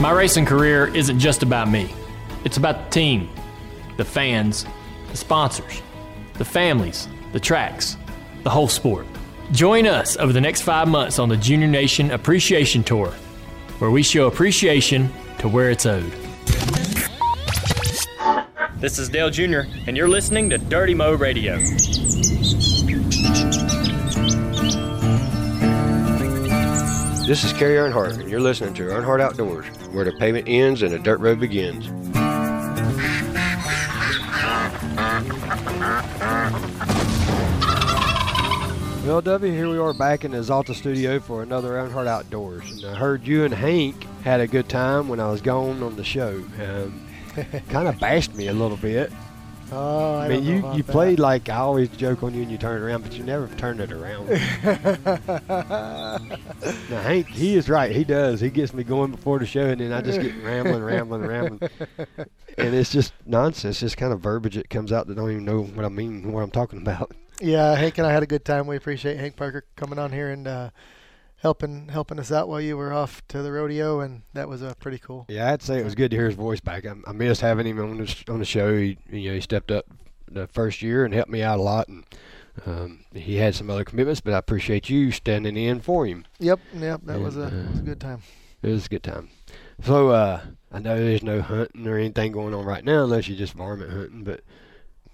My racing career isn't just about me, it's about the team, the fans, the sponsors, the families, the tracks, the whole sport. Join us over the next five months on the Junior Nation Appreciation Tour, where we show appreciation to where it's owed. This is Dale Jr., and you're listening to Dirty Mo Radio. This is Kerry Earnhardt, and you're listening to Earnhardt Outdoors, where the pavement ends and the dirt road begins. Well, W, here we are back in the Zalta studio for another Earnhardt Outdoors. And I heard you and Hank had a good time when I was gone on the show. Um, kind of bashed me a little bit. Oh, I, I mean, you, you that. played like I always joke on you and you turn it around, but you never turn it around. now, Hank, he is right. He does. He gets me going before the show, and then I just get rambling, rambling, rambling. And it's just nonsense. Just kind of verbiage that comes out that don't even know what I mean, or what I'm talking about. Yeah, Hank and I had a good time. We appreciate Hank Parker coming on here and uh, helping helping us out while you were off to the rodeo, and that was uh, pretty cool. Yeah, I'd say it was good to hear his voice back. I, I missed having him on the on the show. He, you know, he stepped up the first year and helped me out a lot, and um, he had some other commitments. But I appreciate you standing in for him. Yep, yep, that was a uh, was a good time. It was a good time. So uh, I know there's no hunting or anything going on right now unless you're just varmint hunting. But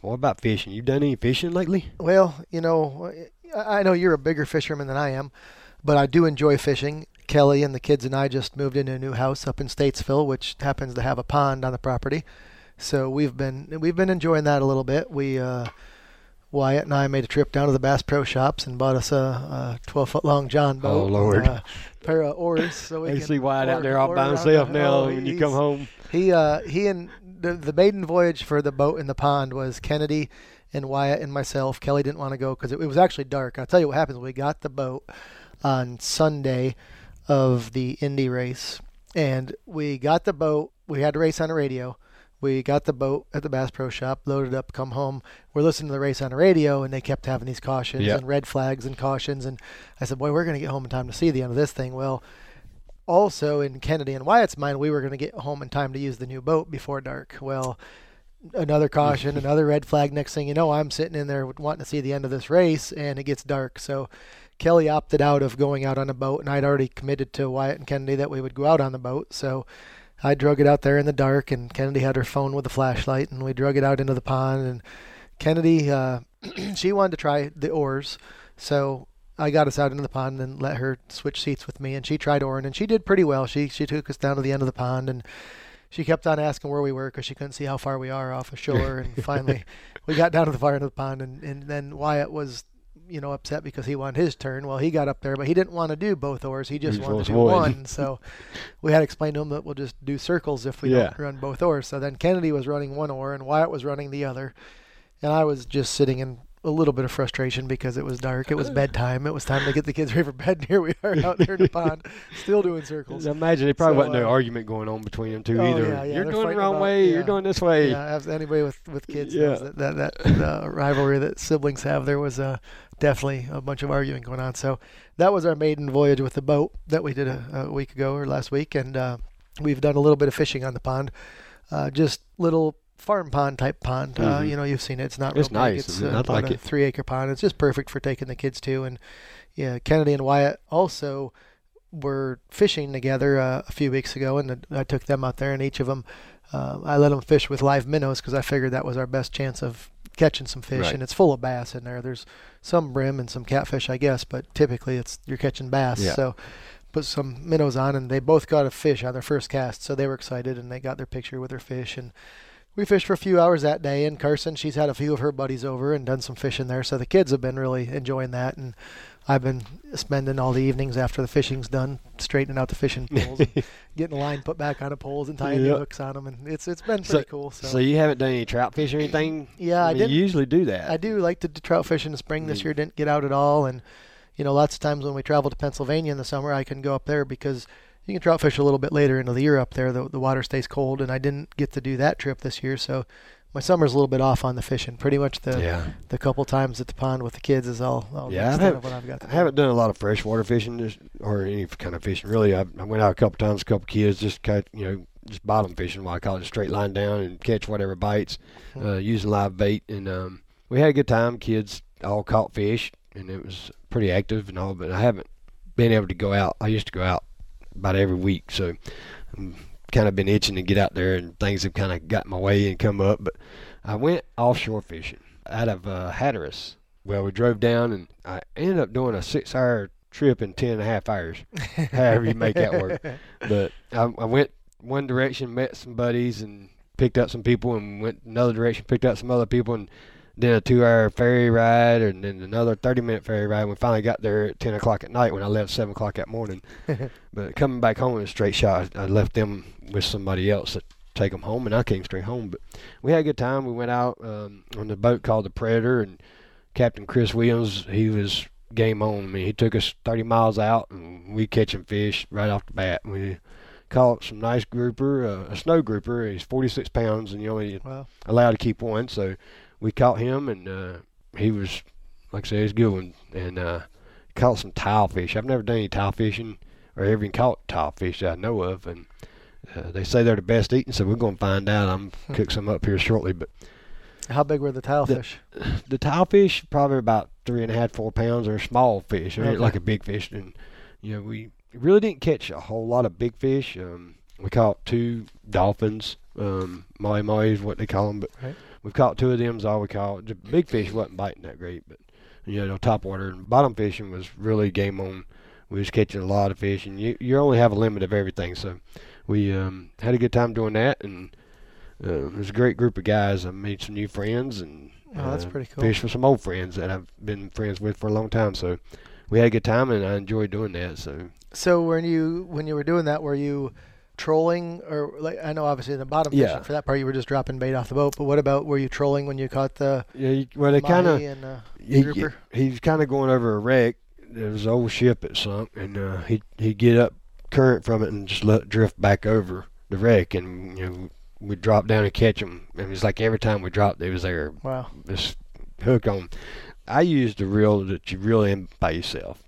what about fishing? You done any fishing lately? Well, you know, I know you're a bigger fisherman than I am, but I do enjoy fishing. Kelley and the kids and I just moved into a new house up in Statesville, which happens to have a pond on the property. So we've been we've been enjoying that a little bit. We uh, Wyatt and I made a trip down to the Bass Pro Shops and bought us a, a 12 foot long John boat. Oh, Lord. and a pair of oars. So we You can see Wyatt out there all by himself now oh, when you come home. he uh he and the the maiden voyage for the boat in the pond was Kennedy and Wyatt and myself. Kelley didn't want to go because it, it was actually dark. I'll tell you what happens. We got the boat on Sunday of the Indy race, and we got the boat. We had to race on the radio. We got the boat at the Bass Pro Shop, loaded up, come home. We're listening to the race on the radio, and they kept having these cautions Yeah. and red flags and cautions. And I said, "Boy, we're going to get home in time to see the end of this thing." Well, also in Kennedy and Wyatt's mind, we were going to get home in time to use the new boat before dark. Well, another caution, another red flag. Next thing you know, I'm sitting in there wanting to see the end of this race, and it gets dark. So Kelley opted out of going out on a boat, and I'd already committed to Wyatt and Kennedy that we would go out on the boat. So I drug it out there in the dark, and Kennedy had her phone with a flashlight, and we drug it out into the pond. And Kennedy, uh, she wanted to try the oars, so I got us out into the pond and let her switch seats with me, and she tried oaring, and she did pretty well. She she took us down to the end of the pond, and she kept on asking where we were because she couldn't see how far we are off the shore. And finally, we got down to the far end of the pond, and, and then Wyatt was, you know, upset because he wanted his turn. Well, he got up there, but he didn't want to do both oars. He just He wanted to do one. one. So we had to explain to him that we'll just do circles if we Yeah. don't run both oars. So then Kennedy was running one oar, and Wyatt was running the other, and I was just sitting in a little bit of frustration because it was dark. It was bedtime. It was time to get the kids ready for bed. And here we are out there in the pond, still doing circles. I imagine there probably So, wasn't no uh, argument going on between them two oh, either. yeah, yeah, you're doing the wrong about- way. You're yeah. doing this way. Yeah, anybody with with kids Yeah. knows that that, that uh, rivalry that siblings have. There was uh, definitely a bunch of arguing going on. So that was our maiden voyage with the boat that we did a, a week ago or last week, and uh, we've done a little bit of fishing on the pond, uh, just little farm pond type pond. Uh, Mhm. you know, you've seen it. It's not It's real big. nice, It's uh, I like a it. three acre pond. It's just perfect for taking the kids to. And yeah, Kennedy and Wyatt also were fishing together uh, a few weeks ago, and I took them out there, and each of them, uh, I let them fish with live minnows because I figured that was our best chance of catching some fish. Right. And it's full of bass in there. There's some brim and some catfish, I guess, but typically it's you're catching bass. Yeah. So put some minnows on, and they both got a fish on their first cast, so they were excited, and they got their picture with their fish, and we fished for a few hours that day. And Karsyn, she's had a few of her buddies over and done some fishing there, so the kids have been really enjoying that, and I've been spending all the evenings after the fishing's done straightening out the fishing poles, and getting a line put back on the poles and tying Yep. the hooks on them, and it's it's been So- pretty cool. So, So you haven't done any trout fish or anything? yeah, I, mean, did. You usually do that. I do like to trout fish in the spring. This Mm. year didn't get out at all, and you know, lots of times when we travel to Pennsylvania in the summer, I can go up there because you can trout fish a little bit later into the year up there. The the water stays cold, and I didn't get to do that trip this year, so my summer's a little bit off on the fishing. Pretty much the yeah. the couple times at the pond with the kids is all. all Yeah, the I've extent had- of what I've got. To I haven't done a lot of freshwater fishing or any kind of fishing really. I, I went out a couple times, a couple kids, just catch, you know, just bottom fishing. What I call it, straight line down and catch whatever bites, Hmm. uh, using live bait. And um, we had a good time. Kids all caught fish, and it was pretty active and all. But I haven't been able to go out. I used to go out about every week, so I'm kind of been itching to get out there, and things have kind of got my way and come up. But I went offshore fishing out of uh, Hatteras. Well, we drove down, and I ended up doing a six-hour trip in ten and a half hours. however you make that work. But I, I went one direction, met some buddies, and picked up some people, and went another direction, picked up some other people, and then a two-hour ferry ride, and then another thirty-minute ferry ride. We finally got there at ten o'clock at night when I left seven o'clock that morning. but coming back home in a straight shot, I left them with somebody else to take them home, and I came straight home. But we had a good time. We went out um, on the boat called the Predator, and Captain Chris Williams, he was game on. I mean, he took us 30 miles out, and we catching fish right off the bat. We caught some nice grouper, uh, a snow grouper. He's 46 pounds, and you only Well, allowed to keep one. So we caught him, and uh, he was, like I said, he's a good one. And uh, caught some tile fish. I've never done any tile fishing, or ever even caught tile fish that I know of. And uh, they say they're the best eating, so we're going to find out. I'm cook some up here shortly, but how big were the tile The- fish? the tile fish probably about three and a half, four pounds. They're small fish. They're Okay. like a big fish, and you know we really didn't catch a whole lot of big fish. Um, we caught two dolphins, um, mahi is what they call them, but Right. We've caught two of them. Is all we caught. The big fish wasn't biting that great, but you know top water and bottom fishing was really game on. We was catching a lot of fish, and you you only have a limit of everything. So we um, had a good time doing that, and uh, it was a great group of guys. I made some new friends, and Oh, that's uh, pretty cool. Fished with some old friends that I've been friends with for a long time. So we had a good time, and I enjoyed doing that. So So when you when you were doing that, were you trolling or like I know obviously in the bottom Yeah. fishing for that part you were just dropping bait off the boat, but what about were you trolling when you caught the yeah, you- well they kind of uh, he, grouper? he's kind of going over a wreck. There was an old ship that sunk, and uh, he he'd get up current from it and just let drift back over the wreck, and you know we'd drop down and catch him. And it's like every time we dropped, it was there Wow. this hook on. I used a reel that you reel in by yourself.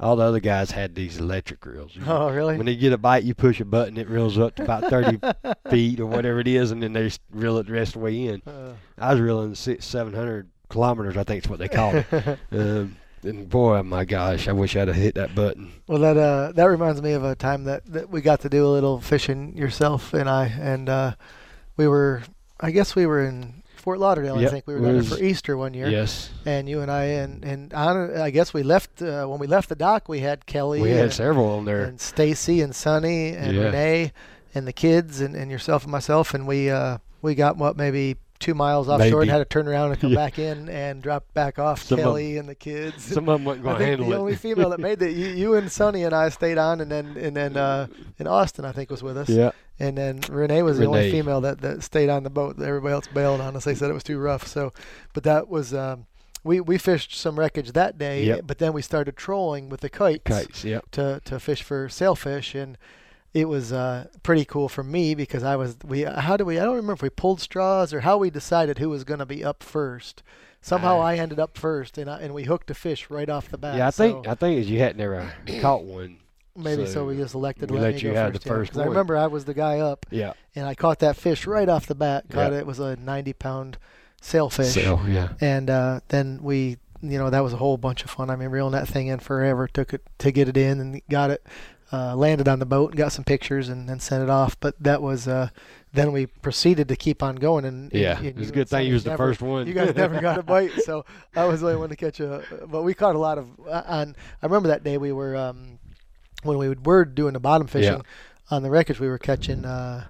All the other guys had these electric reels. You- Oh really? When they get a bite, you push a button, it reels up to about 30 feet or whatever it is, and then they reel it the rest of the way in. Uh, I was reeling six, 700 kilometers, I think is what they call it. um, and boy, oh my gosh, I wish I'd have hit that button. well that uh that reminds me of a time that, that we got to do a little fishing yourself and I and uh we were I guess we were in Fort Lauderdale, I think we were there for Easter one year. Yes. And you and I and and I, I guess we left uh, when we left the dock. We had Kelley We had and, several on there. and Stacy and Sonny and Yeah. Renee and the kids and, and yourself and myself and we uh we got what maybe two miles offshore and had to turn around and come Yeah. back in and drop back off Some of- Kelley and the kids. Some of them wasn't going to handle the it. only female that made that you, you and Sonny and I stayed on and then and then uh and Austin I think was with us. yeah. And then Renee was the only female that, that stayed on the boat. Everybody else bailed on us. They said it was too rough. So, but that was um, we we fished some wreckage that day. Yep. But then we started trolling with the kites, Kites, yep. to to fish for sailfish, and it was uh, pretty cool for me because I was we how do we I don't remember if we pulled straws or how we decided who was going to be up first. Somehow Ah. I ended up first, and I, and we hooked a fish right off the bat. Yeah, I think so I think you hadn't ever caught one. maybe so, so we just elected we let, let you go have the first. yeah. I remember I was the guy up, Yeah. and I caught that fish right off the bat. Caught Yeah. it. It was a 90 pound sailfish. So yeah. And uh, then we, you know, that was a whole bunch of fun. I mean, reeling that thing in forever. Took it to get it in and got it. Uh, landed on the boat and got some pictures and then sent it off. But that was, uh, then we proceeded to keep on going. And, and- Yeah. and It was a good thing you was the never- first one. You guys never got a bite, so I was the only one to catch a. But we caught a lot of. uh, On I remember that day we were um, when we were doing the bottom fishing on the wreckage. We were catching. Uh,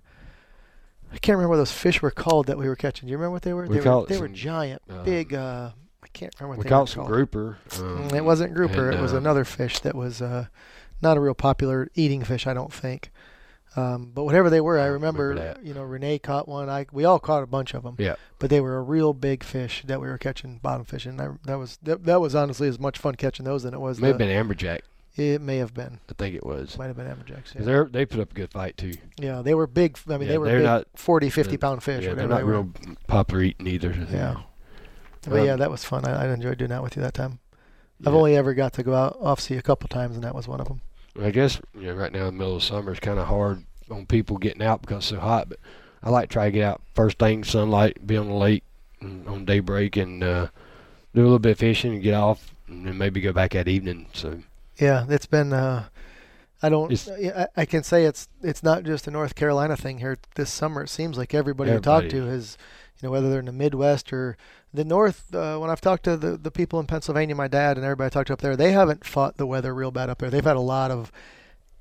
I can't remember what those fish were called that we were catching. Do you remember what they were? We they were they were some, giant, uh, big. Uh, I can't remember what We they caught were some called. grouper. Um, It wasn't grouper. and, it was another fish that was uh, not a real popular eating fish. I don't think. Um, but whatever they were, I I remember remember. You know, Renee caught one. I we all caught a bunch of them Yeah. but they were a real big fish that we were catching bottom fishing. That, that was that, that was honestly as much fun catching those than it was. May have the- been amberjack. It may have been. I think it was. Might have been Amberjacks. Yeah. they're they put up a good fight too. yeah, they were big. I mean, Yeah, they were they're big not- 40, 50 they're- pound fish. yeah, they're not they real popular eating either. Yeah. But Um, yeah, that was fun. I, I enjoyed doing that with you that time. I've Yeah. only ever got to go out off sea a couple times, and that was one of them. I guess you know right now in the middle of summer it's kind of hard on people getting out because it's so hot. But I like to try to get out first thing, sunlight, be on the lake and on daybreak, and uh, do a little bit of fishing and get off, and then maybe go back at evening. So Yeah, it's been. Uh, I don't. It's- I, I can say it's it's not just a North Carolina thing here this summer. It seems like everybody, I talk to has, you know, whether they're in the Midwest or the North. Uh, when I've talked to the the people in Pennsylvania, my dad and everybody I talked to up there, they haven't fought the weather real bad up there. They've had a lot of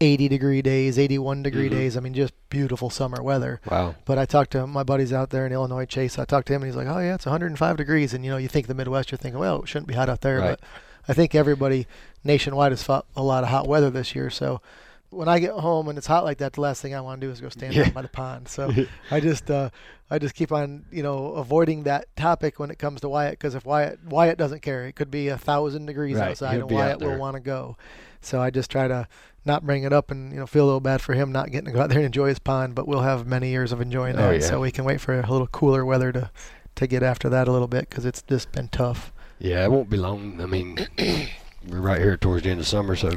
80 degree days, 81 degree Mhm. days. I mean, just beautiful summer weather. wow, But I talked to my buddies out there in Illinois, Chase. I talked to him, and he's like, "Oh yeah, it's 105 degrees." And you know, you think the Midwest, you're thinking, "Well, it shouldn't be hot out there." Right. But I think everybody nationwide has fought a lot of hot weather this year. So when I get home and it's hot like that, the last thing I want to do is go stand Yeah. out by the pond. So I just, uh, I just keep on, you know, avoiding that topic when it comes to Wyatt because if Wyatt Wyatt doesn't care, it could be a thousand degrees Right, outside, he'll and be out Wyatt will want to go. So I just try to not bring it up and you know feel a little bad for him not getting to go out there and enjoy his pond. But we'll have many years of enjoying Oh, that, yeah. so we can wait for a little cooler weather to to get after that a little bit because it's just been tough. yeah, it won't be long. I mean, we're right here towards the end of summer, so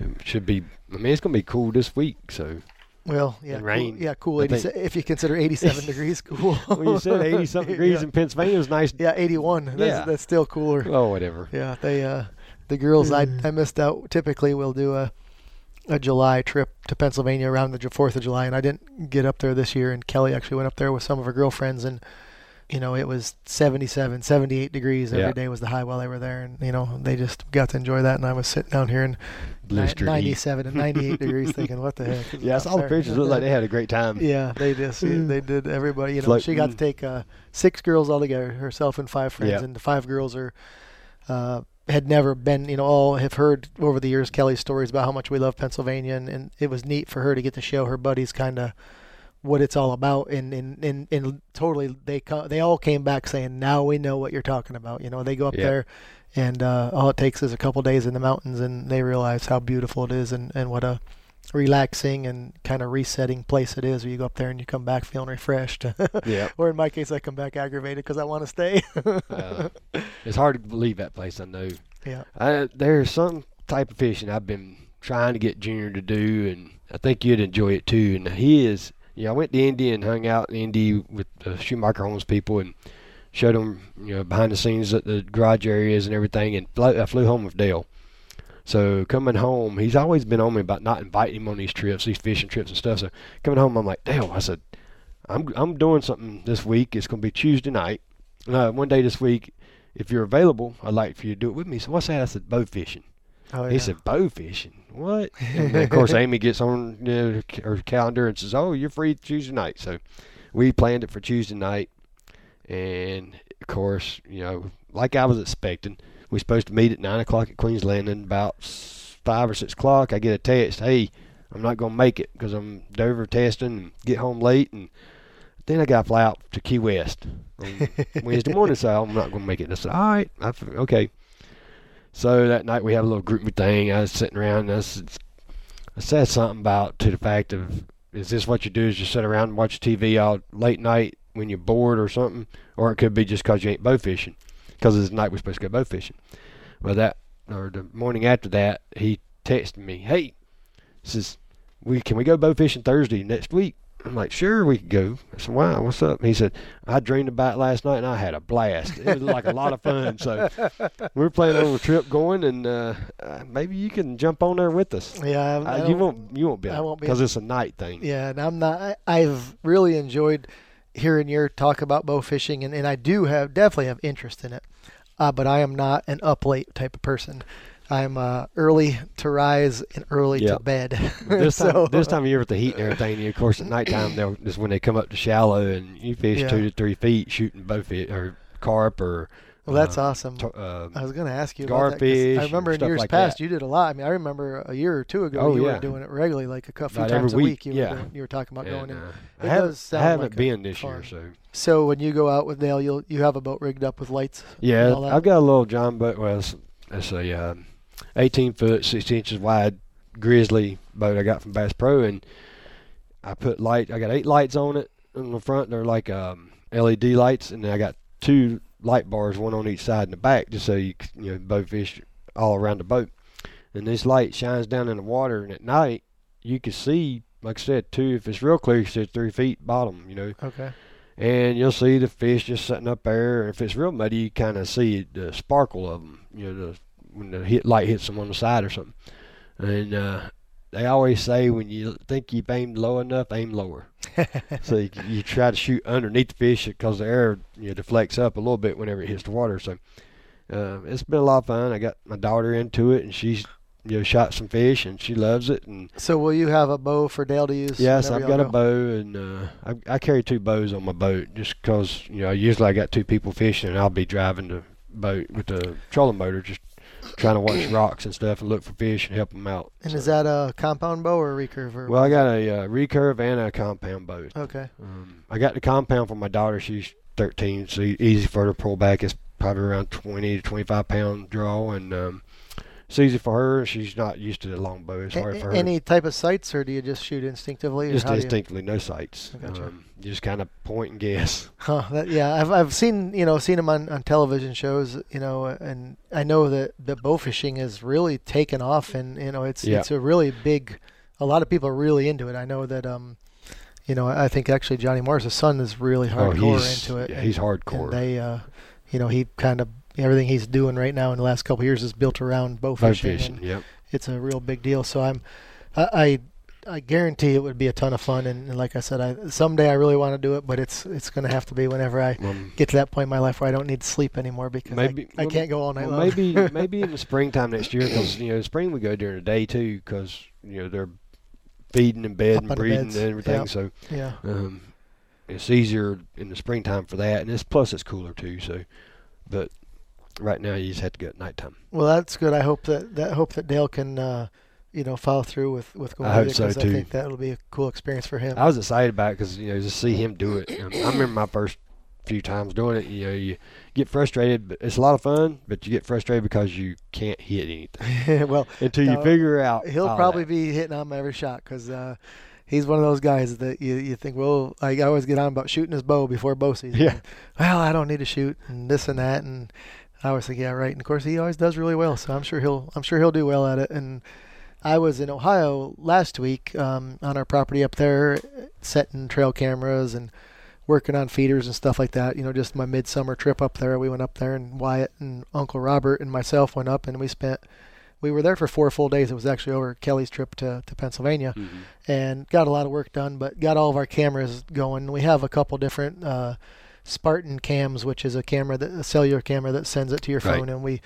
it should be. I mean, it's gonna be cool this week. So Well, yeah, And cool, rain. yeah, cool. I 80, think- if you consider 87 degrees cool. when you said eighty something degrees yeah. in Pennsylvania, it was nice. yeah, 81. That's, Yeah. that's still cooler. Oh, whatever. Yeah, they uh, the girls I I missed out. Typically, we'll do a a July trip to Pennsylvania around the Fourth of July, and I didn't get up there this year. And Kelley actually went up there with some of her girlfriends, and you know it was 77, 78 degrees every day Yeah. was the high while they were there, and you know they just got to enjoy that. And I was sitting down here in Blister heat. 97 and 98 degrees, thinking, "What the heck?" Yeah, I saw the there?" pictures. Looked like they had a great time. Yeah, they just they did everybody. You know, she got to take uh, six girls all together, herself and five friends, Yeah. and the five girls are uh, had never been. You know, all have heard over the years Kelley's stories about how much we love Pennsylvania, and, and it was neat for her to get to show her buddies kind of what it's all about. And and, and, and totally, they co- they all came back saying, "Now we know what you're talking about." You know, they go up Yeah. there. And uh, all it takes is a couple days in the mountains, and they realize how beautiful it is, and, and what a relaxing and kind of resetting place it is. Where you go up there and you come back feeling refreshed. Yeah. or in my case, I come back aggravated because I want to stay. Uh, it's hard to believe that place. I know. yeah. I, there's some type of fishing I've been trying to get Junior to do, and I think you'd enjoy it too. And he is. Yeah, I went to Indy and hung out in Indy with the Schumacher Homes people and showed them, you know, behind the scenes at the garage areas and everything. And flew, I flew home with Dale. So coming home, he's always been on me about not inviting him on these trips, these fishing trips and stuff. So coming home, I'm like, Dale, I said, I'm I'm doing something this week. It's going to be Tuesday night. Uh, one day this week, if you're available, I'd like for you to do it with me. So what's that? I said, bow fishing. Oh, He yeah. said, bow fishing? What? and of course, Amy gets on you know, her calendar and says, oh, you're free Tuesday night. So we planned it for Tuesday night. And, of course, you know, like I was expecting, we're supposed to meet at 9 o'clock at Queens Landing. About 5 or 6 o'clock, I get a text, hey, I'm not going to make it because I'm Dover testing and get home late. And then I got to fly out to Key West on Wednesday morning, so I'm not going to make it. I said, all right, I, f- okay. So that night we have a little group thing. I was sitting around and I said, I said something about to the fact of, is this what you do? Is you sit around and watch TV all late night when you're bored or something? Or it could be just because you ain't bow fishing. 'Cause it's the night we're supposed to go bow fishing. Well, that, or the morning after that, he texted me, hey, says, we can we go bow fishing Thursday next week? I'm like, sure, we could go. I said, wow, what's up? He said, I dreamed about it last night and I had a blast. It was like a lot of fun. So we're planning on a trip going, and uh, uh, maybe you can jump on there with us. Yeah, I, I Uh, you won't, you won't be, I won't be. because it's a night thing. Yeah, and I'm not. I, I've really enjoyed hearing your talk about bow fishing, and, and I do have definitely have interest in it. Uh, but I am not an up late type of person. I'm uh, early to rise and early to bed. This time, this time of year with the heat and everything, and of course at nighttime they'll is when they come up to shallow and you fish Yeah. two to three feet shooting bow fish or carp or Well, that's uh, awesome. uh, I was going to ask you about that I remember in years like past that. you did a lot. I mean, I remember a year or two ago Oh, you yeah. were doing it regularly, like a cou- few About times a week, week. You yeah. were doing, you were talking about going and, in. uh, It I haven't, does I haven't like been this fun. year, so So when you go out with Dale, you'll you have a boat rigged up with lights. and yeah, all that? I've got a little John boat. Well, it's, it's a um, 18 foot, 60 inches wide grizzly boat I got from Bass Pro, and I put light. I got eight lights on it on the front. They're like um, LED lights, and then I got two light bars, one on each side in the back, just so you you know boat fish all around the boat. And this light shines down in the water, and at night you can see, like I said, two. If it's real clear, you see three feet bottom. You know, Okay. and you'll see the fish just sitting up there. If it's real muddy, you kind of see the sparkle of them. You know, the, when the hit light hits them on the side or something. And uh, they always say when you think you've aimed low enough, aim lower. so you, you try to shoot underneath the fish because the air you know, deflects up a little bit whenever it hits the water. So uh, it's been a lot of fun. I got my daughter into it, and she's you know shot some fish, and she loves it. And So will you have a bow for Dale to use? Yes, I've got a bow, and uh, I, I carry two bows on my boat just 'cause you know usually I got two people fishing, and I'll be driving the boat with the trolling motor, just trying to watch rocks and stuff and look for fish and help them out. And So- is that a compound bow or a recurve? Or well? I got a uh, recurve and a compound bow. Okay. Um, I got the compound for my daughter. She's 13, so easy for her to pull back. It's probably around 20 to 25 pound draw, and um, it's easy for her. She's not used to the long bow. It's hard for her. any type of sights, or do you just shoot instinctively? just do you- instinctively, no sights. Gotcha. Um, you just kind of point and guess. Huh, that, yeah, I've I've seen you know seen them on, on television shows, you know, and I know that the bow fishing is really taken off, and you know it's Yeah. it's a really big. A lot of people are really into it. I know that um, you know, I think actually Johnny Morris' son is really hardcore oh, into it. Yeah, and- he's and hardcore. they, uh, you know, he kind of everything he's doing right now in the last couple of years is built around bow Bow fishing. fishing. Yep. it's a real big deal. So I'm, I, I, I guarantee it would be a ton of fun. And, and like I said, I someday I really want to do it, but it's it's going to have to be whenever I Um, get to that point in my life where I don't need sleep anymore because Maybe- I, I well, can't go all night well, long. maybe maybe in the springtime next year, because you know spring we go during the day too, because you know they're feeding and bed and breeding and everything. yeah. So yeah. um, it's easier in the springtime for that, and it's plus it's cooler too. So, but right now you just have to go at nighttime. Well, that's good. I hope that that hope that Dale can, uh, you know, follow through with with going I hope so, 'cause I think that will be a cool experience for him. I was excited about it because you know just see him do it. I remember my first few times doing it. You know, you get frustrated, but it's a lot of fun. But you get frustrated because you can't hit anything well, until you figure out. he'll probably that. be hitting on every shot because uh, he's one of those guys that you, you think, well, I always get on about shooting his bow before bow season. Yeah. Well, I don't need to shoot and this and that, and I always think, yeah, right. And of course, he always does really well, so I'm sure he'll I'm sure he'll do well at it. And I was in Ohio last week um, on our property up there, setting trail cameras and working on feeders and stuff like that. You know, just my midsummer trip up there. We went up there, and Wyatt and Uncle Robert and myself went up, and we spent. We were there for four full days. It was actually over Kelley's trip to, to Pennsylvania, Mhm. and got a lot of work done. But got all of our cameras going. We have a couple different uh, Spartan cams, which is a camera that a cellular camera that sends it to your Right. phone, and we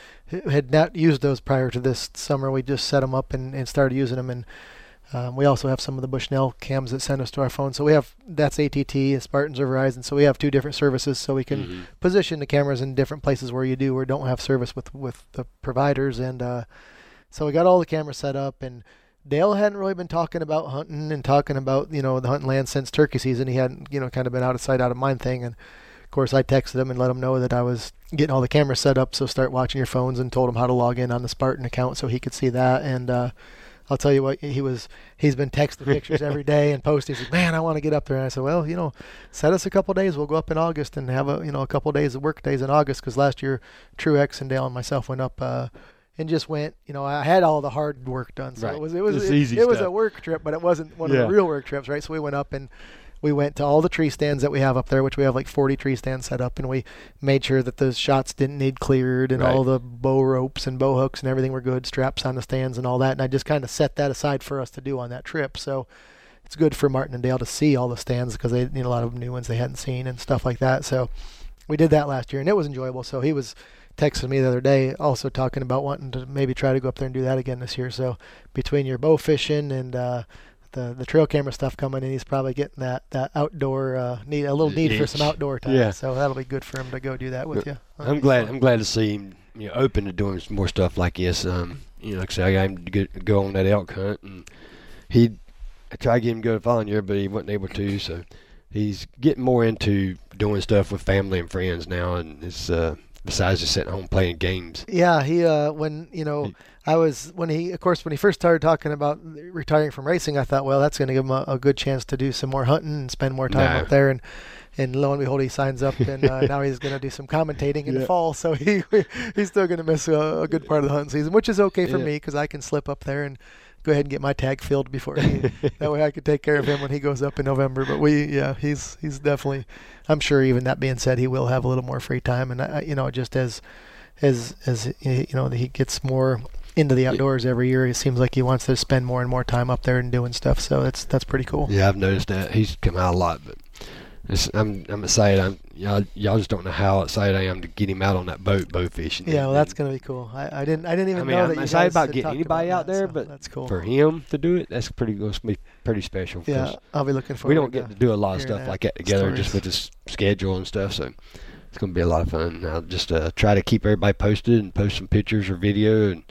had not used those prior to this summer. We just set them up and, and started using them, and um, we also have some of the Bushnell cams that send us to our phone. So we have that's ATT, Spartans or Verizon. So we have two different services, so we can Mhm. position the cameras in different places where you do or don't have service with with the providers and uh, so we got all the cameras set up and Dale hadn't really been talking about hunting and talking about you know the hunting land since turkey season he hadn't you know kind of been out of sight out of mind thing and of course I texted him and let him know that I was getting all the cameras set up so start watching your phones and told him how to log in on the Spartan account so he could see that and uh, I'll tell you what he was he's been texting pictures every day and posting he's like man I want to get up there and I said well you know set us a couple days. We'll go up in August and have a you know a couple days of work days in August because last year Truex and Dale and myself went up uh, and just went. You know, I had all the hard work done, so Right. it was it was it, easy it was a work trip, but it wasn't one of the real work trips, right? So we went up and we went to all the tree stands that we have up there, which we have like 40 tree stands set up, and we made sure that those shots didn't need cleared and Right. all the bow ropes and bow hooks and everything were good, straps on the stands and all that. And I just kind of set that aside for us to do on that trip. So it's good for Martin and Dale to see all the stands because they need a lot of new ones they hadn't seen and stuff like that. So we did that last year and it was enjoyable. So he was texting me the other day also talking about wanting to maybe try to go up there and do that again this year. So between your bow fishing and uh, the the trail camera stuff coming in, he's probably getting that that outdoor uh, need a little need for some outdoor time. Yeah. So that'll be good for him to go do that with you. That'll I'm glad. fun. I'm glad to see him, you know, open to doing more stuff like this. Um, you know, like I said, I got him to get, go on that elk hunt, and he, I tried to get him to go the following year, but he wasn't able to. So he's getting more into doing stuff with family and friends now, and it's uh, besides just sitting home playing games. Yeah, he uh, when you know I was when he of course when he first started talking about retiring from racing, I thought, well, that's going to give him a, a good chance to do some more hunting and spend more time No. up there. And and lo and behold, he signs up, and uh, now he's going to do some commentating in the fall. So he he's still going to miss a, a good part of the hunting season, which is okay for Yeah. me because I can slip up there and go ahead and get my tag filled before he. that way, I could take care of him when he goes up in November. But we, yeah, he's he's definitely. I'm sure. Even that being said, he will have a little more free time, and I, you know, just as as as you know he gets more into the outdoors every year, it seems like he wants to spend more and more time up there and doing stuff. So that's that's pretty cool. Yeah, I've noticed that he's come out a lot, but it's, I'm I'm excited. I'm y'all y'all just don't know how excited I am to get him out on that boat bow fishing. Yeah, well, that's gonna be cool. I, I didn't I didn't even I mean, know I'm that you excited about getting anybody out that, there, so but that's cool. for him to do it, that's pretty going to be pretty special. yeah, I'll be looking forward. we don't get to do a lot of stuff like that together just with this schedule and stuff. So it's going to be a lot of fun. I'll just uh, try to keep everybody posted and post some pictures or video and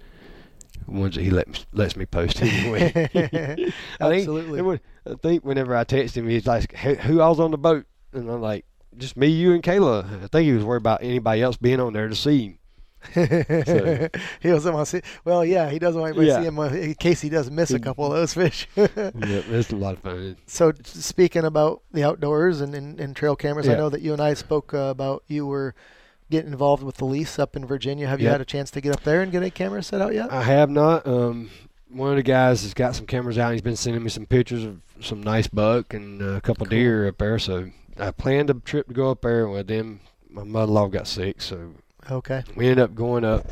ones that he let, lets me post anyway. I think, Absolutely. it I think whenever I text him, he's like, "Who who all's on the boat?" And I'm like, "Just me, you, and Kayla." I think he was worried about anybody else being on there to see him. So- he doesn't want to see. Well, yeah, he doesn't want anybody to see him uh, in case he does miss a couple of those fish. yeah, it's a lot of fun. so, speaking about the outdoors and, and, and trail cameras, I know that you and I spoke uh, about you were getting involved with the lease up in Virginia. Have you Yep. had a chance to get up there and get a camera set out yet? I have not. Um, one of the guys has got some cameras out. He's been sending me some pictures of some nice buck and uh, a couple Cool. deer up there. So I planned a trip to go up there. Well, then my mother-in-law got sick, so Okay. we ended up going up,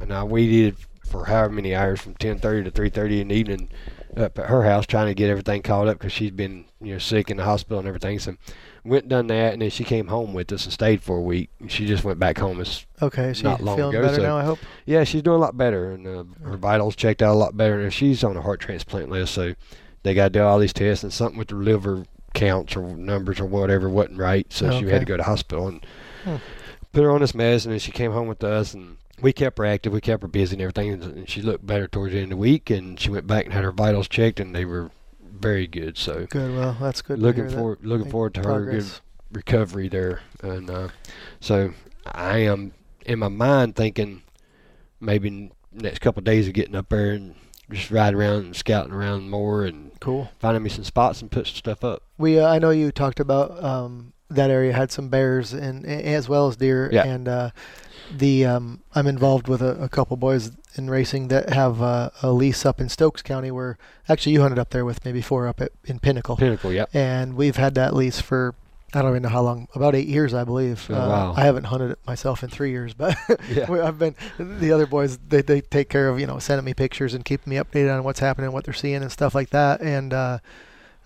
and I waited for however many hours from 10:30 to 3:30 in the evening up at her house trying to get everything caught up because she's been you know sick in the hospital and everything. So went and done that, and then she came home with us and stayed for a week. She just went back home. It's Okay. So Not long feeling ago, better so- now? I hope. yeah, she's doing a lot better, and uh, her vitals checked out a lot better. And she's on a heart transplant list, so they got to do all these tests, and something with her liver counts or numbers or whatever wasn't right, so she had to go to hospital and Hmm. put her on this medicine. And she came home with us, and we kept her active, we kept her busy and everything. And, she looked better towards the end of the week, and she went back and had her vitals checked, and they were very good. So Good. Well, that's good. looking hear that. forward, looking Make forward to her good recovery there, and uh, so I am in my mind thinking maybe next couple of days of getting up there and just riding around and scouting around more and Cool. finding me some spots and put some stuff up. We, uh, I know you talked about um, that area had some bears and as well as deer, Yeah. and uh, the um, I'm involved with a, a couple boys in racing that have uh, a lease up in Stokes County, where actually you hunted up there with me before up at in Pinnacle, Pinnacle, yep. and we've had that lease for I don't even know how long, about eight years, I believe. Oh, Uh, wow. I haven't hunted it myself in three years, but Yeah. I've been the other boys. They they take care of you know sending me pictures and keeping me updated on what's happening, what they're seeing, and stuff like that. And uh,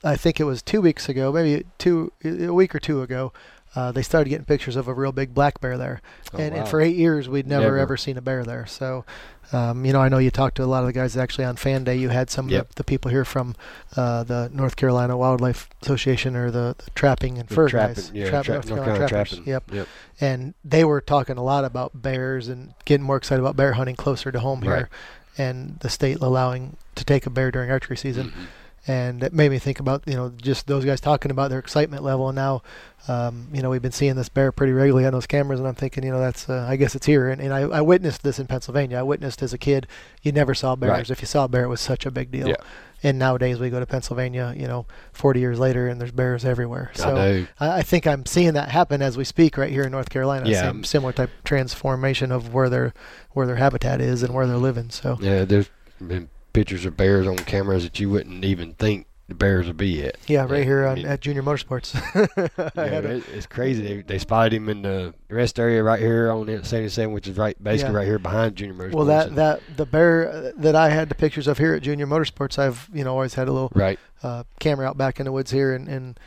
I think it was two weeks ago, maybe two a week or two ago. Uh, they started getting pictures of a real big black bear there, Oh, and, and for eight years we'd never, Never. ever seen a bear there. So, um, you know, I know you talked to a lot of the guys actually on Fan Day. You had some Yep. of the, the people here from uh, the North Carolina Wildlife Association or the, the trapping and The fur trapping, guys, yeah, tra- North North Carolina Carolina trappers. trapping. Yep Yep. and they were talking a lot about bears and getting more excited about bear hunting closer to home Right. here, and the state allowing to take a bear during archery season, Mhm. And it made me think about you know just those guys talking about their excitement level. And now, um, you know, we've been seeing this bear pretty regularly on those cameras, and I'm thinking, you know, that's uh, I guess it's here. And, and I, I witnessed this in Pennsylvania. I witnessed as a kid, you never saw bears. Right. If you saw a bear, it was such a big deal. Yeah. And nowadays we go to Pennsylvania, you know, 40 years later, and there's bears everywhere. So. I, I think I'm seeing that happen as we speak right here in North Carolina. Yeah. Same, similar type transformation of where their where their habitat is and where they're living. So Yeah, there's been pictures of bears on cameras that you wouldn't even think the bears would be at. yeah, right Yeah, here on, at Junior Motorsports. Yeah, a- it, it's crazy. They, they spotted him in the rest area right here on the 77, which is right basically Yeah. right here behind Junior Motorsports. well, that and- that the bear uh, that I had the pictures of here at Junior Motorsports, I've you know always had a little right. uh, camera out back in the woods here, and, and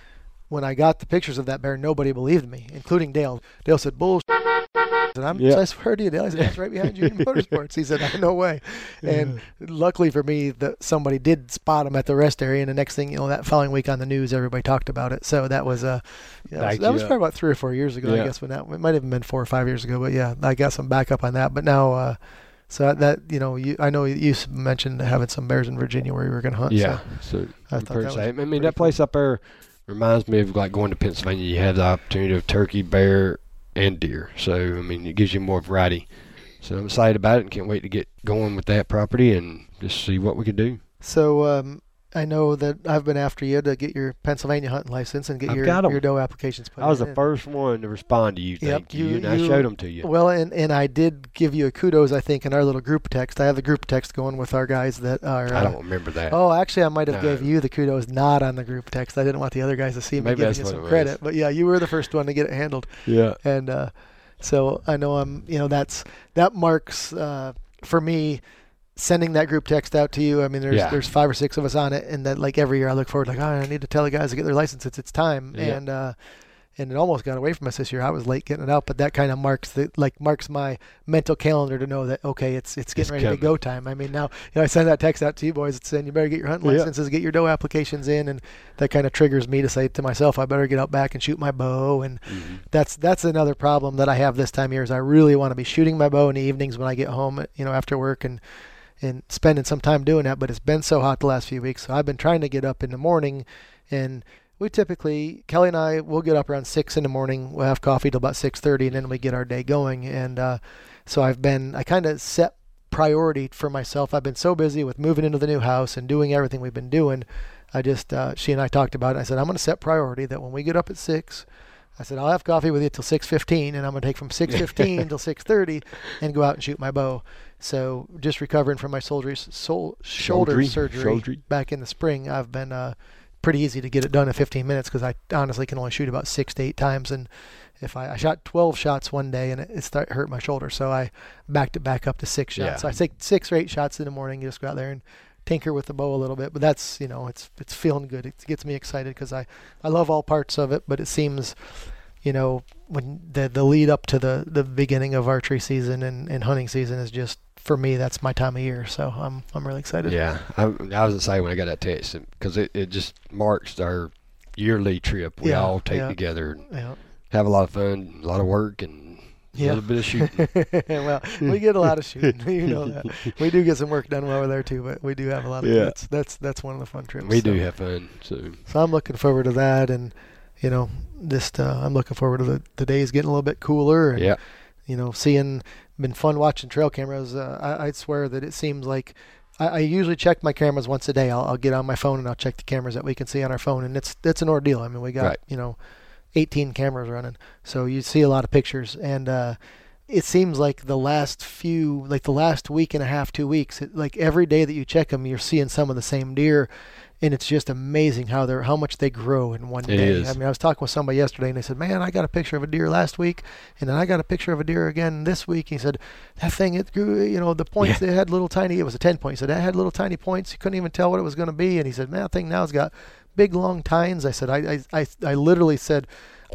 when I got the pictures of that bear, nobody believed me, including Dale. Dale said, "Bull." And I'm, Yeah. I swear to you, Dale, I said, that's right behind you in Motorsports. He said, no way. And luckily for me, that somebody did spot him at the rest area. And the next thing, you know, that following week on the news, everybody talked about it. So that was, uh, yeah, that you was up. probably about three or four years ago, I guess, when that, it might have been four or five years ago. But yeah, I got some backup on that. But now, uh, so that, you know, you, I know you mentioned having some bears in Virginia where you were going to hunt. Yeah. So So, I thought that was. I mean, that place up there reminds me of like going to Pennsylvania. You have the opportunity of turkey, bear, and deer. So I mean, it gives you more variety. So I'm excited about it and can't wait to get going with that property and just see what we can do. So um, I know that I've been after you to get your Pennsylvania hunting license and get I've your your doe applications put I was the first one to respond to you. Yep, Thank you. you- and I you- showed them to you. Well, and, and I did give you a kudos, I think, in our little group text. I have the group text going with our guys that are. I uh, don't remember that. Oh, actually, I might have No. gave you the kudos not on the group text. I didn't want the other guys to see me Maybe giving you some credit. But yeah, you were the first one to get it handled, Yeah. and uh, so I know I'm. You know, that's that marks uh, for me sending that group text out to you. I mean, there's Yeah. there's five or six of us on it, and that like every year I look forward like, oh, I need to tell the guys to get their license. It's it's time, Yeah. and uh, and it almost got away from us this year. I was late getting it out, but that kind of marks the like marks my mental calendar to know that okay, it's it's getting It's ready coming. to go time. I mean, now you know I send that text out to you boys it's saying you better get your hunting Yeah. licenses, get your doe applications in, and that kind of triggers me to say to myself, I better get out back and shoot my bow and hmm that's that's another problem that I have this time of year is I really want to be shooting my bow in the evenings when I get home, you know, after work and and spending some time doing that. But it's been so hot the last few weeks, so I've been trying to get up in the morning, and we typically Kelley and I will get up around six in the morning. We'll have coffee till about six thirty, and then we get our day going. And uh, so I've been I kind of set priority for myself. I've been so busy with moving into the new house and doing everything we've been doing. I just uh, she and I talked about it. I said I'm going to set priority that when we get up at six. I said I'll have coffee with you till 6:15, and I'm gonna take from 6:15 till 6:30 and go out and shoot my bow. So just recovering from my shoulder sol- shoulder surgery back in the spring, I've been uh, pretty easy to get it done in 15 minutes because I honestly can only shoot about six to eight times, and if I, I shot 12 shots one day and it, it start hurt my shoulder, so I backed it back up to six shots. Yeah. So I take six or eight shots in the morning. You just go out there and tinker with the bow a little bit, but that's you know it's it's feeling good. It gets me excited because I I love all parts of it, but it seems you know when the the lead up to the the beginning of archery season and, and hunting season is just for me that's my time of year so i'm i'm really excited Yeah. I, I was excited when I got that text because it, it just marks our yearly trip we Yeah, all take yeah. together and yeah have a lot of fun, a lot of work, and Yeah. a little bit of shooting. well we get a lot of shooting you know that we do get some work done while we're there too but we do have a lot of Yeah. that's that's that's one of the fun trips we so. do have fun. So so i'm looking forward to that and you know just uh, i'm looking forward to the, the days getting a little bit cooler and yeah, you know, seeing been fun watching trail cameras. Uh, I, I swear that it seems like I, I usually check my cameras once a day. I'll, I'll get on my phone and I'll check the cameras that we can see on our phone, and it's it's an ordeal. I mean, we got Right. you know, 18 cameras running, so you see a lot of pictures, and uh, it seems like the last few, like the last week and a half, two weeks, it, like every day that you check them, you're seeing some of the same deer. And it's just amazing how they're how much they grow in one It day. is. I mean, I was talking with somebody yesterday, and they said, "Man, I got a picture of a deer last week, and then I got a picture of a deer again this week. He said, that thing, it grew, you know, the points, they had little tiny, it was a 10 point. He said, that had little tiny points. You couldn't even tell what it was going to be. And he said, man, that thing now's got big long tines. I said, I, I, I, I literally said,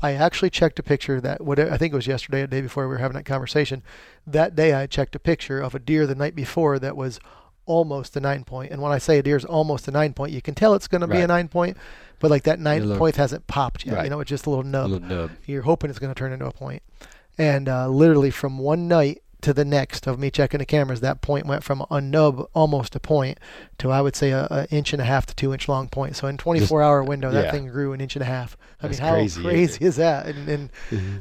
I actually checked a picture that, what I think it was yesterday, a day before we were having that conversation. That day I checked a picture of a deer the night before that was almost a nine point. And when I say a deer's almost a nine point, you can tell it's going to be a nine point, but like that nine little- point hasn't popped yet. Right. You know, it's just a little a nub little nub. you're hoping it's going to turn into a point. And uh, literally from one night to the next of me checking the cameras, that point went from a nub almost a point to I would say a, a inch and a half to two inch long point. So in 24 hour window, that yeah. thing grew an inch and a half. I That's mean, how crazy, crazy, isn't that? And, and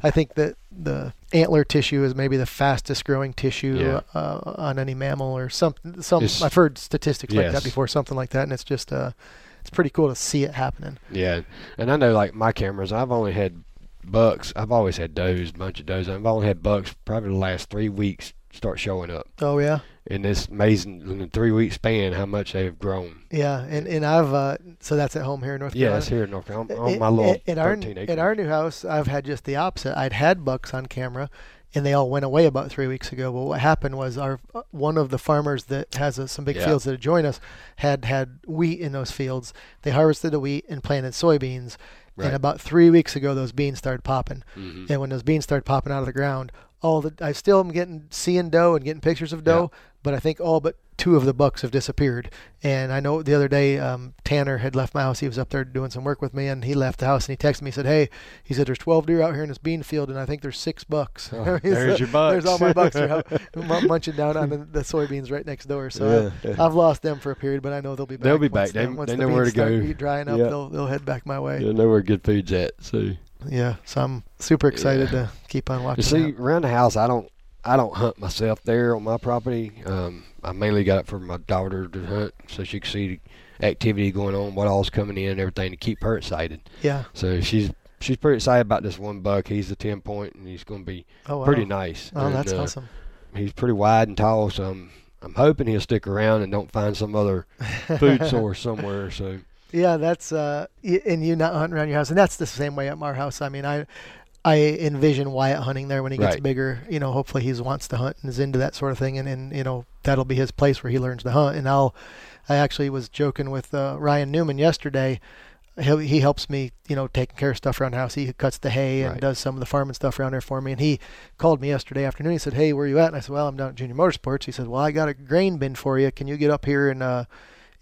I think that the antler tissue is maybe the fastest growing tissue Yeah. uh, on any mammal or something. Some It's- I've heard statistics like that before, something like that, and it's just uh, it's pretty cool to see it happening. Yeah, and I know like my cameras, I've only had bucks. I've always had does, a bunch of does. I've only had bucks probably the last three weeks start showing up Oh yeah. in this amazing in a three week span. How much they have grown. Yeah, and, and I've uh, so that's at home here in North Carolina. Yeah, that's here in North Carolina. On my little in, our in our new house, I've had just the opposite. I'd had bucks on camera, and they all went away about three weeks ago. But what happened was our uh, one of the farmers that has uh, some big Yeah. fields that join us had had wheat in those fields. They harvested the wheat and planted soybeans. Right. And about three weeks ago, those beans started popping. Mhm. And when those beans started popping out of the ground, all the I still am getting seeing doe and getting pictures of doe, but I think all but two of the bucks have disappeared. And I know the other day um, Tanner had left my house. He was up there doing some work with me, and he left the house and he texted me. He said, "Hey, he said there's 12 deer out here in this bean field, and I think there's six bucks. Oh, there's your bucks. There's all my bucks are munching down on the, the soybeans right next door. So Yeah. I, I've lost them for a period, but I know they'll be back. They'll be back. They- the- once they the know where to go. Drying up, Yeah. they'll they'll head back my way. You know where good food's at. So Yeah, so I'm super excited Yeah. to keep on watching. You see, that. around the house, I don't, I don't hunt myself there on my property. Um, I mainly got it for my daughter to hunt, so she can see activity going on, what all's coming in, and everything to keep her excited. Yeah. So she's she's pretty excited about this one buck. He's a ten point, and he's going to be Oh, wow. pretty nice. Oh, And, that's uh, awesome. He's pretty wide and tall, so I'm I'm hoping he'll stick around and don't find some other food source somewhere. So Yeah, that's uh, and you not hunting around your house, and that's the same way at our house. I mean, I I envision Wyatt hunting there when he gets Right. bigger. You know, hopefully he wants to hunt and is into that sort of thing, and and you know that'll be his place where he learns to hunt. And I'll, I actually was joking with uh, Ryan Newman yesterday. He, he helps me, you know, taking care of stuff around the house. He cuts the hay and Right. does some of the farming stuff around there for me. And he called me yesterday afternoon. He said, "Hey, where you at?" And I said, "Well, I'm down at Junior Motorsports." He said, "Well, I got a grain bin for you. Can you get up here and uh,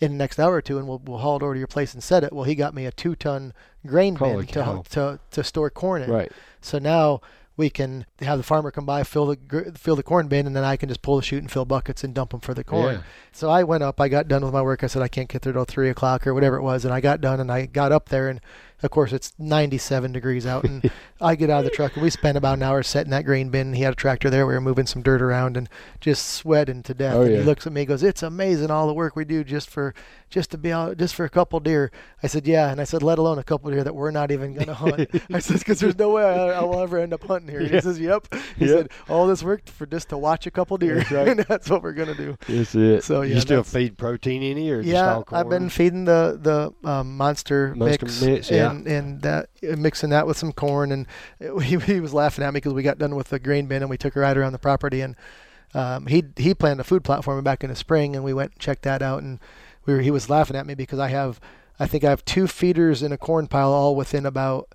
in the next hour or two, and we'll we'll haul it over to your place and set it." Well, he got me a two ton grain Holy bin to, to to store corn in. right, So now we can have the farmer come by, fill the fill the corn bin, and then I can just pull the chute and fill buckets and dump them for the corn. yeah, So I went up. I got done with my work. I said I can't get there till three o'clock or whatever it was, and I got done and I got up there, and of course it's 97 degrees out, and I get out of the truck and we spent about an hour setting that grain bin. He had a tractor there. We were moving some dirt around and just sweating to death. Oh, yeah. he looks at me, and goes, "It's amazing all the work we do just for just to be out just for a couple deer." I said, "Yeah," and I said, "Let alone a couple deer that we're not even gonna hunt." I said, "Because there's no way I, I will ever end up hunting here." Yeah. He says, "Yep." He Yep. said, "All this work for just to watch a couple deer, That's right. and that's what we're gonna do." that's it. So, yeah, you still feed protein any or just Yeah? I've been feeding the the um, monster, Monster mix, mix, yeah. And and that uh, mixing that with some corn, and he, he was laughing at me because we got done with the grain bin and we took a ride around the property, and um, he he planned a food platform back in the spring, and we went and checked that out, and we were he was laughing at me because I have I think I have two feeders in a corn pile all within about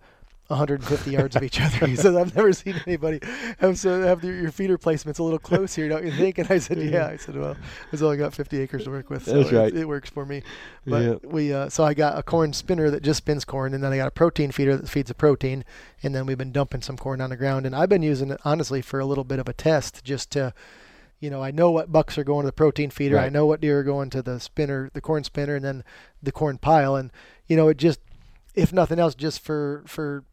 150 yards of each other. He says, I've never seen anybody have so have your, your feeder placements a little close here, don't you think? And I said, Yeah. I said, Well, I've only got 50 acres to work with, so That's it- right. it, works for me. But Yeah. we uh, so I got a corn spinner that just spins corn, and then I got a protein feeder that feeds the protein, and then we've been dumping some corn on the ground, and I've been using it honestly for a little bit of a test, just to, you know, I know what bucks are going to the protein feeder, I know what deer are going to the spinner, the corn spinner, and then the corn pile, and you know, it just, if nothing else, just for for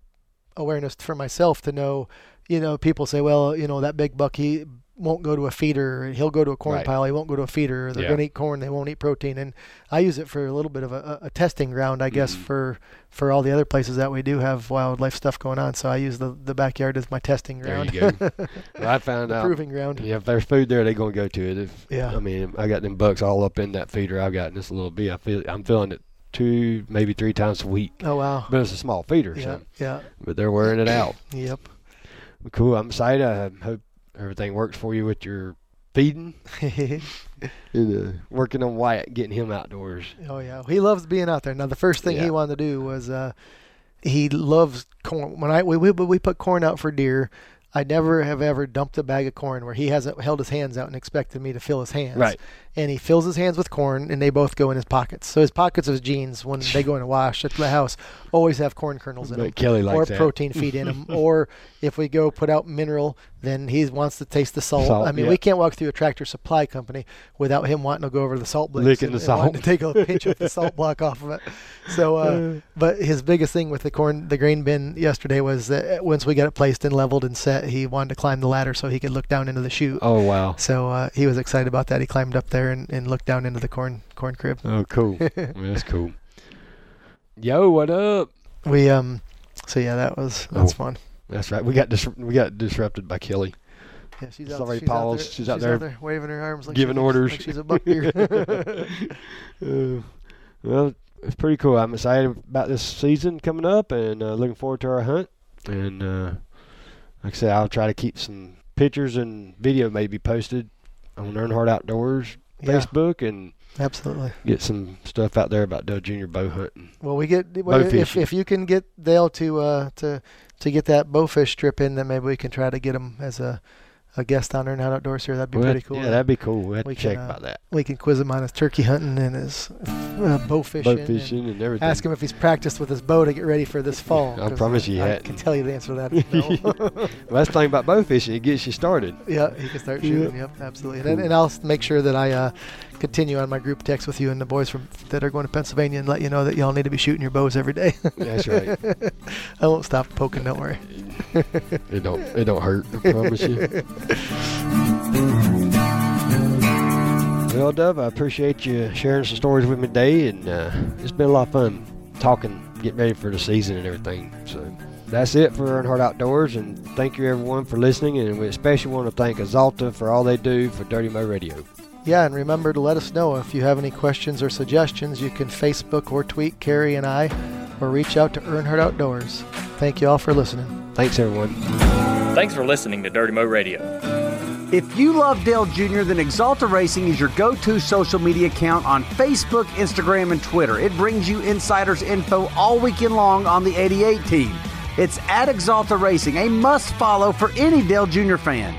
awareness for myself to know, you know, people say, well, you know, that big buck he won't go to a feeder, he'll go to a corn Right. pile, he won't go to a feeder, they're Yeah. going to eat corn, they won't eat protein, and I use it for a little bit of a, a testing ground, I guess, Mhm. for for all the other places that we do have wildlife stuff going on. So I use the the backyard as my testing ground. There you go. Well, I found out. proving ground. Yeah, if there's food there, they're gonna go to it. If, Yeah. I mean, I got them bucks all up in that feeder I've got in this little bee. I feel I'm feeling it two, maybe three times a week. Oh wow. But it's a small feeder, Yeah. so Yeah. but they're wearing it out. Yep. Cool. I'm excited. I hope everything works for you with your feeding and uh, working on Wyatt, getting him outdoors. Oh yeah, he loves being out there. Now the first thing Yeah. he wanted to do was uh, he loves corn. When I we, we we put corn out for deer, I never have ever dumped a bag of corn where he hasn't held his hands out and expected me to fill his hands. Right. And he fills his hands with corn, and they both go in his pockets. So his pockets of his jeans, when they go in a wash at the house, always have corn kernels in them. Kelley likes or that. protein feed in them. or if we go put out mineral, then he wants to taste the salt. Salt, I mean, yeah. we can't walk through a tractor supply company without him wanting to go over the salt blocks Licking and, the and wanting to take a pinch of the salt block off of it. So, uh, but his biggest thing with the corn, the grain bin yesterday was that once we got it placed and leveled and set, he wanted to climb the ladder so he could look down into the chute. Oh wow. So uh, he was excited about that. He climbed up there and, and looked down into the corn corn crib. Oh cool. That's cool. Yo, what up? We um, so yeah, that was that's Oh. fun. That's right. We got dis- we got disrupted by Kelley. Yeah, she's, She's out, already she's out there, She's out there there waving her arms, like giving she orders. Like she's a buck deer. Uh, well, it's pretty cool. I'm excited about this season coming up and uh, looking forward to our hunt. And uh, like I said, I'll try to keep some pictures and video maybe posted on Earnhardt Outdoors yeah, Facebook and absolutely. get some stuff out there about Dale Junior bow hunting. Well, we get well, if if you can get Dale to uh to to get that bowfish strip in, then maybe we can try to get him as a a guest on Earnhardt Outdoors here. That'd be Well, pretty cool. Yeah, that'd be cool. We have We to check can, uh, about that. we can quiz him on his turkey hunting and his uh, bow fishing. Bow and fishing and everything. Ask him if he's practiced with his bow to get ready for this fall. I promise you I hadn't. can tell you the answer to that. No. Well, that's the thing about bow fishing. It gets you started. Yeah, he can start shooting. Yep, absolutely. And, and I'll make sure that I, continue on my group text with you and the boys from that are going to Pennsylvania and let you know that y'all need to be shooting your bows every day. That's right. I won't stop poking. Don't worry. it don't it don't hurt. I promise you. Well, Dove, I appreciate you sharing some stories with me today, and uh, it's been a lot of fun talking, getting ready for the season and everything. So that's it for Earnhardt Outdoors, and thank you everyone for listening, and we especially want to thank Axalta for all they do for Dirty Mo Radio. Yeah, and remember to let us know if you have any questions or suggestions. You can Facebook or tweet Kerry and I, or reach out to Earnhardt Outdoors. Thank you all for listening. Thanks, everyone. Thanks for listening to Dirty Mo Radio. If you love Dale Jr., then Axalta Racing is your go to social media account on Facebook, Instagram, and Twitter. It brings you insiders info all weekend long on the 88 team. It's at Axalta Racing, a must follow for any Dale Jr. fan.